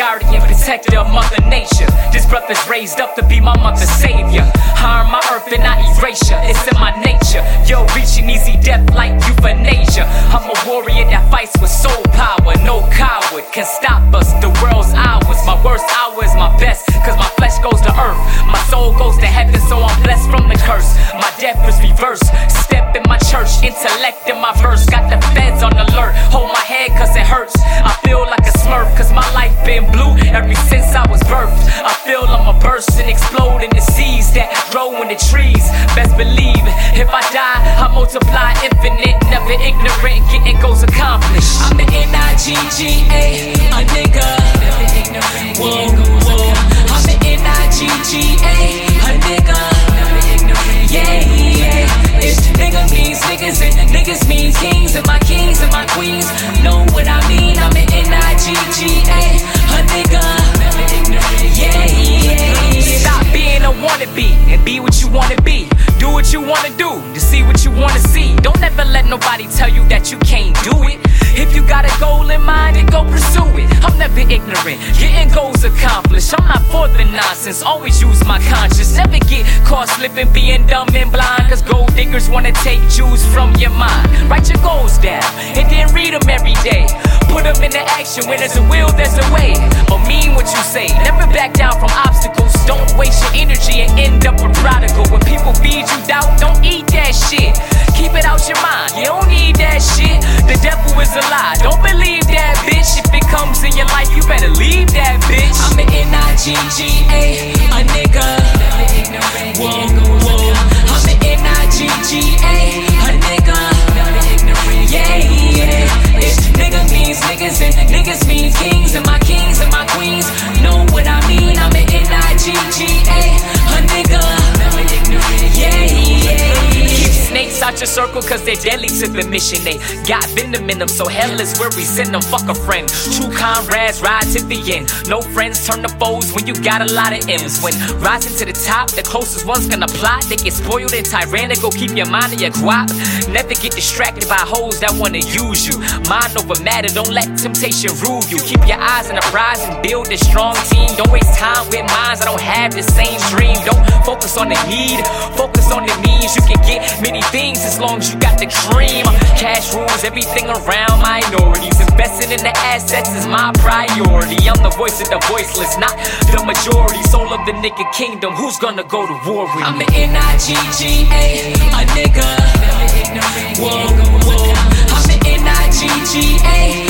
protector of Mother Nature. This brother's raised up to be my mother's savior. Harm my earth and I erase ya. It's in my nature. Yo, reaching easy death like euthanasia. I'm a warrior that fights with soul power. No coward can stop us. The world's ours. My worst hour is my best. Cause my flesh goes to earth. My soul goes to heaven, so I'm blessed from the curse. My death is reversed. Step in my church, intellect in my verse. Got the feds on alert. Hold my head cause it hurts. I feel like a smurf cause my life been multiply infinite. Never ignorant, getting goals accomplished. I'm an N-I-G-G-A, a nigga. Wanna do to see what you wanna see. Don't ever let nobody tell you that you can't do it. If you got a goal in mind, then go pursue it. I'm never ignorant, getting goals accomplished. I'm not for the nonsense, always use my conscience. Never get caught slipping, being dumb and blind. Cause gold diggers wanna take Jews from your mind. Write your goals down and then read them every day. Put them into action. When there's a will, there's a way. But mean what you say. Never back down from obstacles. Don't waste your energy and end up a prodigal. When people feed you doubt, don't eat that shit. Keep it out your mind. You don't need that shit. The devil is a lie. Don't believe that bitch. If it comes in your life, you better leave that bitch. I'm an N-I-G-G-A, a nigga. Whoa, out your circle cause they're deadly to the mission. They got venom in them, so hell is where we send them. Fuck a friend. True comrades ride to the end. No friends turn to foes when you got a lot of M's. When rising to the top, the closest one's gonna plot. They get spoiled and tyrannical. Keep your mind on your guap. Never get distracted by hoes that wanna use you. Mind over matter, don't let temptation rule you. Keep your eyes on the prize and build a strong team. Don't waste time with minds that don't have the same dream. Don't focus on the need, focus on the many things as long as you got the cream. Cash rules everything around minorities. Investing in the assets is my priority. I'm the voice of the voiceless, not the majority. Soul of the nigga kingdom. Who's gonna go to war with me? I'm an N-I-G-G-A, a nigga. Whoa, whoa. I'm an nigga.